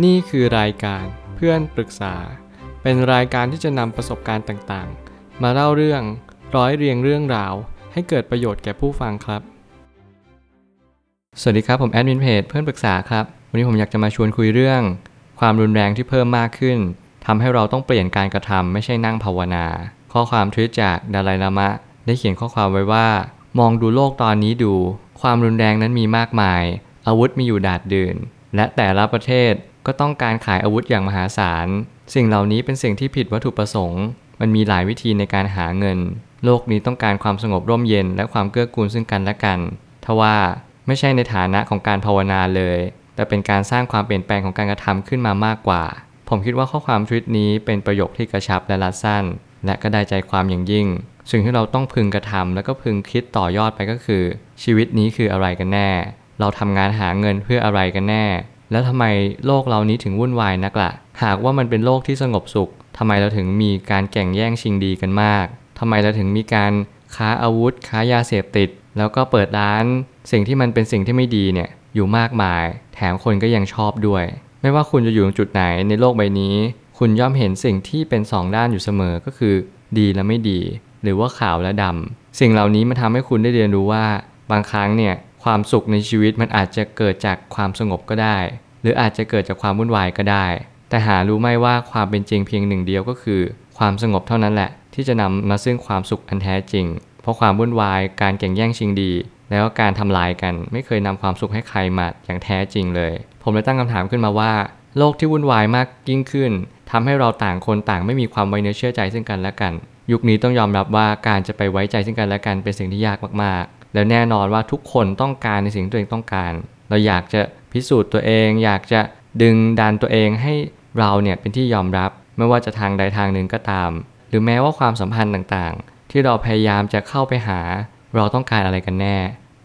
นี่คือรายการเพื่อนปรึกษา เป็นรายการที่จะนำประสบการณ์ต่างๆ มาเล่าเรื่องร้อยเรียงเรื่องราว ให้เกิดประโยชน์แก่ผู้ฟังครับ สวัสดีครับผมแอดมินเพจเพื่อนปรึกษาครับ วันนี้ผมอยากจะมาชวนคุยเรื่อง ความรุนแรงที่เพิ่มมากขึ้นทำให้เราต้องเปลี่ยนการกระทำไม่ใช่นั่งภาวนา ข้อความทวิตจากดาลัยลามะ ได้เขียนข้อความไว้ว่า มองดูโลกตอนนี้ดู ความรุนแรงนั้นมีมากมาย อาวุธมีอยู่ดาดดื่น และแต่ละประเทศ ก็ต้องการขายอาวุธอย่างมหาศาล สิ่งเหล่านี้เป็นสิ่งที่ผิดวัตถุประสงค์ มันมีหลายวิธีในการหาเงิน โลกนี้ต้องการความสงบร่มเย็นและความเกื้อกูลซึ่งกันและกัน ทว่าไม่ใช่ในฐานะของการภาวนาเลย แต่เป็นการสร้างความเปลี่ยนแปลงของการกระทำขึ้นมามากกว่า ผมคิดว่าข้อความทวิตนี้เป็นประโยคที่กระชับและรัดสั้น และก็ได้ใจความอย่างยิ่ง สิ่งที่เราต้องพึงกระทำแล้วก็พึงคิดต่อยอดไปก็คือ ชีวิตนี้คืออะไรกันแน่ เราทำงานหาเงินเพื่ออะไรกันแน่ แล้วทำไมโลกเรานี้ถึงวุ่นวายนักละ่ะ หากว่ามันเป็นโลกที่สงบสุขทำไมเราถึงมีการแข่งแย่งชิงดีกันมากทำไมเราถึงมีการค้าอาวุธ ค้ายาเสพติด แล้วก็เปิดร้าน สิ่งที่มันเป็นสิ่งที่ไม่ดีเนี่ยอยู่มากมาย แถมคนก็ยังชอบด้วย ไม่ว่าคุณจะอยู่ตรงจุดไหนในโลกใบนี้ คุณย่อมเห็นสิ่งที่เป็นสองด้านอยู่เสมอก็คือ ดีและไม่ดี หรือว่าขาวและดำสิ่งเหล่านี้มันทำให้คุณได้เรียนรู้ว่า บางครั้งเนี่ย ความสุขในชีวิตมันอาจจะเกิดจากความสงบก็ได้ หรืออาจจะเกิดจากความวุ่นวายก็ได้ แต่หารู้ไหมว่าความเป็นจริงเพียงหนึ่งเดียวก็คือ ความสงบเท่านั้นแหละ ที่จะนำมาซึ่งความสุขอันแท้จริง เพราะความวุ่นวายการแข่งแย่งชิงดี แล้วก็การทำลายกันไม่เคยนำความสุขให้ใครมาอย่างแท้จริงเลย ผมเลยตั้งคำถามขึ้นมาว่า โลกที่วุ่นวายมากยิ่งขึ้นทำให้เราต่างคนต่างไม่มีความไว้เนื้อเชื่อใจซึ่งกันและกัน ยุคนี้ต้องยอมรับว่าการจะไปไว้ใจซึ่งกันและกันเป็นสิ่งที่ยากมากๆ แล้วแน่นอนว่าทุกคนต้องการในสิ่งที่ตัวเองต้องการ เราอยากจะพิสูจน์ตัวเอง อยากจะดึงดันตัวเองให้เราเนี่ยเป็นที่ยอมรับ ไม่ว่าจะทางใดทางหนึ่งก็ตาม หรือแม้ว่าความสัมพันธ์ต่างๆ ที่เราพยายามจะเข้าไปหา เราต้องการอะไรกันแน่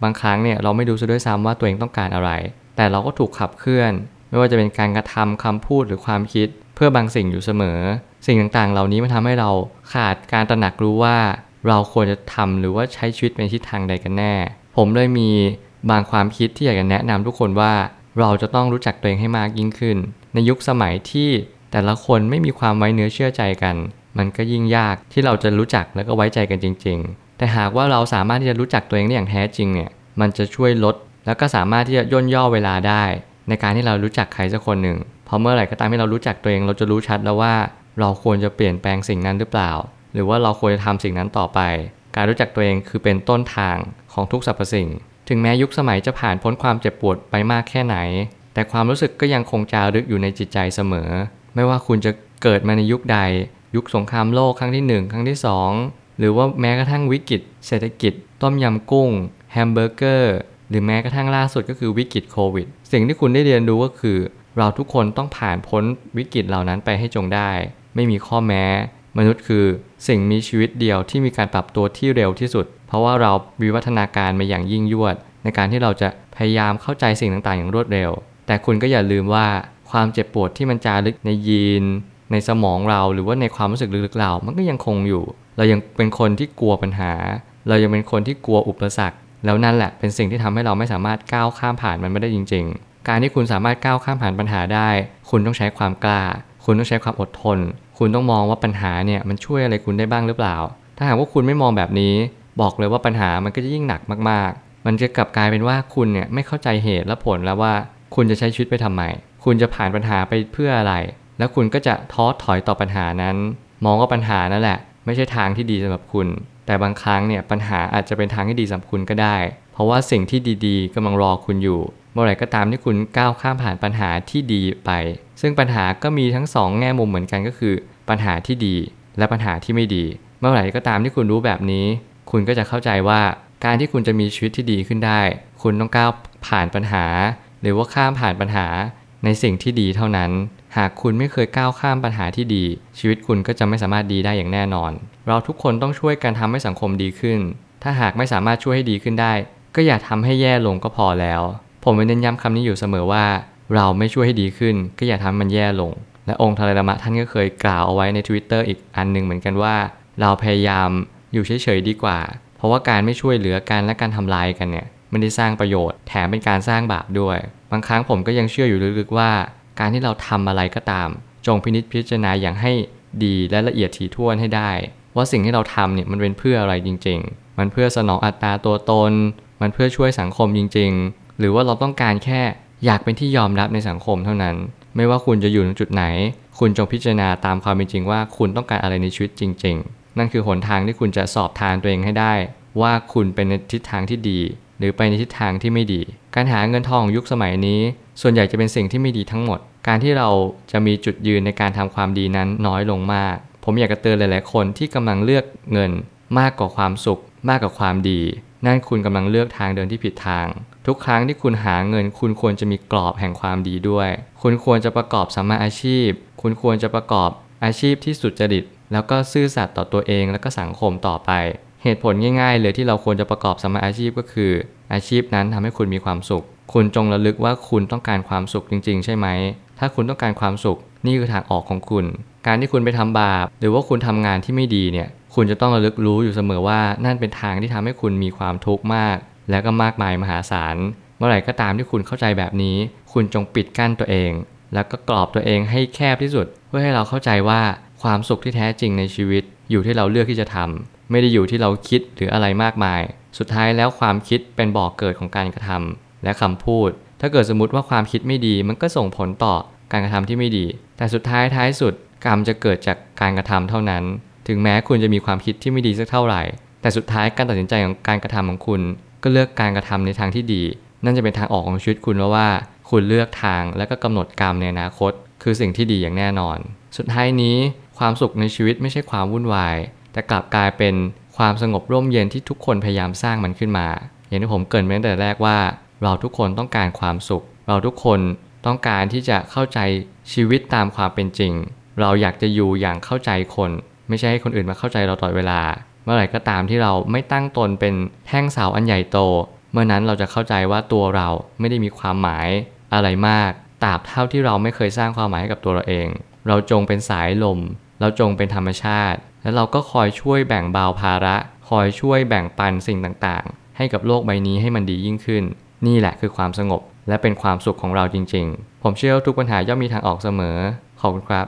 บางครั้งเนี่ยเราไม่รู้ซะด้วยซ้ำว่าตัวเองต้องการอะไร แต่เราก็ถูกขับเคลื่อน ไม่ว่าจะเป็นการกระทำคำพูดหรือความคิด เพื่อบางสิ่งอยู่เสมอ สิ่งต่างๆ เหล่านี้มันทำให้เราขาดการตระหนักรู้ว่า เราควรจะทำหรือว่าใช้ชีวิตในทิศทางใดกันแน่ ผมเลยมีบางความคิดที่อยากจะแนะนำทุกคนว่าเราจะต้องรู้จักตัวเองให้มากยิ่งขึ้น ในยุคสมัยที่แต่ละคนไม่มีความไว้เนื้อเชื่อใจกัน มันก็ยิ่งยากที่เราจะรู้จักแล้วก็ไว้ใจกันจริง ๆ แต่หากว่าเราสามารถที่จะรู้จักตัวเองได้อย่างแท้จริงเนี่ยมันจะช่วยลด แล้วก็สามารถที่จะย่นย่อเวลาได้ ในการที่เรารู้จักใครสักคนหนึ่งพอเมื่อไหร่ก็ตามที่เรารู้จักตัวเอง เราจะรู้ชัดแล้วว่า เราควรจะเปลี่ยนแปลงสิ่งนั้นหรือเปล่า หรือว่าเราควรจะทำสิ่งนั้นต่อไป การรู้จักตัวเองคือเป็นต้นทางของทุกสรรพสิ่ง ถึงแม้ยุคสมัยจะผ่านพ้นความเจ็บปวดไปมากแค่ไหน แต่ความรู้สึกก็ยังคงจารึกอยู่ในจิตใจเสมอ ไม่ว่าคุณจะเกิดมาในยุคใด ยุคสงครามโลกครั้งที่ 1 ครั้งที่ 2 หรือว่าแม้กระทั่งวิกฤต เศรษฐกิจ ต้มยำกุ้ง แฮมเบอร์เกอร์ หรือแม้กระทั่งล่าสุดก็คือวิกฤตโควิด สิ่งที่คุณได้เรียนรู้ก็คือ เราทุกคนต้องผ่านพ้นวิกฤตเหล่านั้นไปให้จงได้ ไม่มีข้อแม้ มนุษย์คือสิ่งมีชีวิตเดียวที่มีการปรับตัวที่เร็วที่สุด เพราะว่าเราวิวัฒนาการมาอย่างยิ่งยวด ในการที่เราจะพยายามเข้าใจสิ่งต่างๆ อย่างรวดเร็ว แต่คุณก็อย่าลืมว่าความเจ็บปวดที่มันจารึกในยีน ในสมองเราหรือว่าในความรู้สึกลึกๆเรา มันก็ยังคงอยู่ เรายังเป็นคนที่กลัวปัญหา เรายังเป็นคนที่กลัวอุปสรรค แล้วนั่นแหละเป็นสิ่งที่ทำให้เราไม่สามารถก้าวข้ามผ่านมันไม่ได้จริง ๆ การที่คุณสามารถก้าวข้ามผ่านปัญหาได้ คุณต้องใช้ความกล้า คุณต้องใช้ความอดทน คุณต้องมองว่าปัญหาเนี่ยมันช่วยอะไรคุณได้บ้างหรือเปล่า ถ้าหากว่าคุณไม่มองแบบนี้ บอกเลยว่าปัญหามันก็จะยิ่งหนักมากๆ มันจะกลับกลายเป็นว่าคุณเนี่ยไม่เข้าใจเหตุและผลแล้วว่าคุณจะใช้ชีวิตไปทำไม คุณจะผ่านปัญหาไปเพื่ออะไร แล้วคุณก็จะท้อถอยต่อปัญหานั้น มองว่าปัญหานั่นแหละ ไม่ใช่ทางที่ดีสำหรับคุณ แต่บางครั้งเนี่ยปัญหาอาจจะเป็นทางที่ดีสำหรับคุณก็ได้ เพราะว่าสิ่งที่ดีๆกำลังรอคุณอยู่ เมื่อไหร่ก็ตามที่คุณก้าวข้ามผ่านปัญหาที่ดีไป ซึ่งปัญหาก็มีทั้งสองแง่มุมเหมือนกันก็คือ ปัญหาที่ดีและปัญหาที่ไม่ดี เมื่อไหร่ก็ตามที่คุณรู้แบบนี้ คุณก็จะเข้าใจว่าการที่คุณจะมีชีวิตที่ดีขึ้นได้ คุณต้องก้าวผ่านปัญหา หรือว่าข้ามผ่านปัญหาในสิ่งที่ดีเท่านั้น หากคุณไม่เคยก้าวข้ามปัญหาที่ดี ชีวิตคุณก็จะไม่สามารถดีได้อย่างแน่นอน เราทุกคนต้องช่วยกันทำให้สังคมดีขึ้น ถ้าหากไม่สามารถช่วยให้ดีขึ้นได้ ก็อย่าทำให้แย่ลงก็พอแล้ว ผมเน้นย้ำคำนี้อยู่เสมอว่า เราไม่ช่วยให้ดีขึ้น ก็อย่าทำมันแย่ลง และองค์ทารามะท่านก็เคยกล่าวเอาไว้ใน Twitter อีกอันหนึ่งเหมือนกันว่า เราพยายามอยู่เฉยๆดีกว่า เพราะว่าการไม่ช่วยเหลือกันและการทำลายกันเนี่ยไม่ได้สร้างประโยชน์แถมเป็นการสร้างบาปด้วย บางครั้งผมก็ยังเชื่ออยู่ลึกๆว่า การที่เราทำอะไรก็ตาม จงพินิจพิจารณาอย่างให้ดีและละเอียดถี่ถ้วนให้ได้ ว่าสิ่งที่เราทำเนี่ยมันเป็นเพื่ออะไรจริง ๆ มันเพื่อสนองอัตราตัวตน มันเพื่อช่วยสังคมจริง ๆ หรือว่าเราต้องการแค่อยากเป็นที่ยอมรับในสังคมเท่านั้น ไม่ว่าคุณจะอยู่ในจุดไหน คุณจงพิจารณาตามความเป็นจริงว่าคุณต้องการอะไรในชีวิตจริง ๆ นั่นคือหนทางที่คุณจะสอบทานตัวเองให้ได้ ว่าคุณเป็นในทิศทางที่ดี หรือไปในทิศทางที่ไม่ดี การหาเงินทองของยุคสมัยนี้ ส่วนใหญ่จะเป็นสิ่งที่ไม่ดีทั้งหมด การที่เราจะมีจุดยืนในการทำความดีนั้นน้อยลงมาก ผมอยากจะเตือนหลาย ๆ คนที่กำลังเลือกเงินมากกว่าความสุข มากกว่าความดี นั่นคุณกำลังเลือกทางเดินที่ผิดทาง ทุกครั้งที่คุณหาเงิน คุณควรจะมีกรอบแห่งความดีด้วย คุณควรจะประกอบสัมมาอาชีพ คุณควรจะประกอบอาชีพที่สุจริต แล้วก็ซื่อสัตย์ต่อตัวเองและก็สังคมต่อไป เหตุผลง่ายๆ เลยที่เราควรจะประกอบสัมมาอาชีพก็คือ อาชีพนั้นทำให้คุณมีความสุข คุณจงระลึกว่าคุณต้องการความสุขจริง ๆ ใช่ไหม ถ้าคุณต้องการความสุขนี่คือทางออกของคุณ การที่คุณไปทำบาป หรือว่าคุณทำงานที่ไม่ดีเนี่ย คุณจะต้องระลึกรู้อยู่เสมอว่านั่นเป็นทางที่ทำให้คุณมีความทุกข์มาก และก็มากมายมหาศาล เมื่อไหร่ก็ตามที่คุณเข้าใจแบบนี้ คุณจงปิดกั้นตัวเอง แล้วก็กรอบตัวเองให้แคบที่สุด เพื่อให้เราเข้าใจว่าความสุขที่แท้จริงในชีวิต อยู่ที่เราเลือกที่จะทำไม่ได้อยู่ที่เราคิดหรืออะไรมากมาย สุดท้ายแล้วความคิดเป็นบ่อกเกิดของการกระทำและคำพูด ถ้าเกิดสมมติว่าความคิดไม่ดีมันก็ส่งผลต่อการกระทำที่ไม่ดี แต่สุดท้ายท้ายสุดกรรมจะเกิดจากการกระทำเท่านั้น ถึงแม้คุณจะมีความคิดที่ไม่ดีสักเท่าไหร่ แต่สุดท้ายการตัดสินใจของการกระทำของคุณ ก็เลือกการกระทำในทางที่ดี นั่นจะเป็นทางออกของชีวิตคุณแล้วว่า คุณเลือกทางและก็กำหนดกรรมในอนาคต คือสิ่งที่ดีอย่างแน่นอน สุดท้ายนี้ความสุขในชีวิตไม่ใช่ความวุ่นวาย แต่กลับกลายเป็นความสงบร่มเย็นที่ทุกคนพยายามสร้างมันขึ้นมา อย่างที่ผมเกริ่นไว้ตั้งแต่แรกว่า เราทุกคนต้องการความสุข เราทุกคนต้องการที่จะเข้าใจชีวิตตามความเป็นจริง เราอยากจะอยู่อย่างเข้าใจคน ไม่ใช่ให้คนอื่นมาเข้าใจเราตลอดเวลา เมื่อไหร่ก็ตามที่เราไม่ตั้งตนเป็นแท่งเสาอันใหญ่โต เมื่อนั้นเราจะเข้าใจว่าตัวเราไม่ได้มีความหมายอะไรมากตราบเท่าที่เราไม่เคยสร้างความหมายให้กับตัวเราเอง เราจงเป็นสายลม เราจงเป็นธรรมชาติ แล้วเราก็คอยช่วยแบ่งเบาภาระ คอยช่วยแบ่งปันสิ่งต่างๆ ให้กับโลกใบนี้ให้มันดียิ่งขึ้น นี่แหละคือความสงบและเป็นความสุขของเราจริง ๆ ผมเชื่อว่าทุกปัญหาย่อมมีทางออกเสมอ ขอบคุณครับ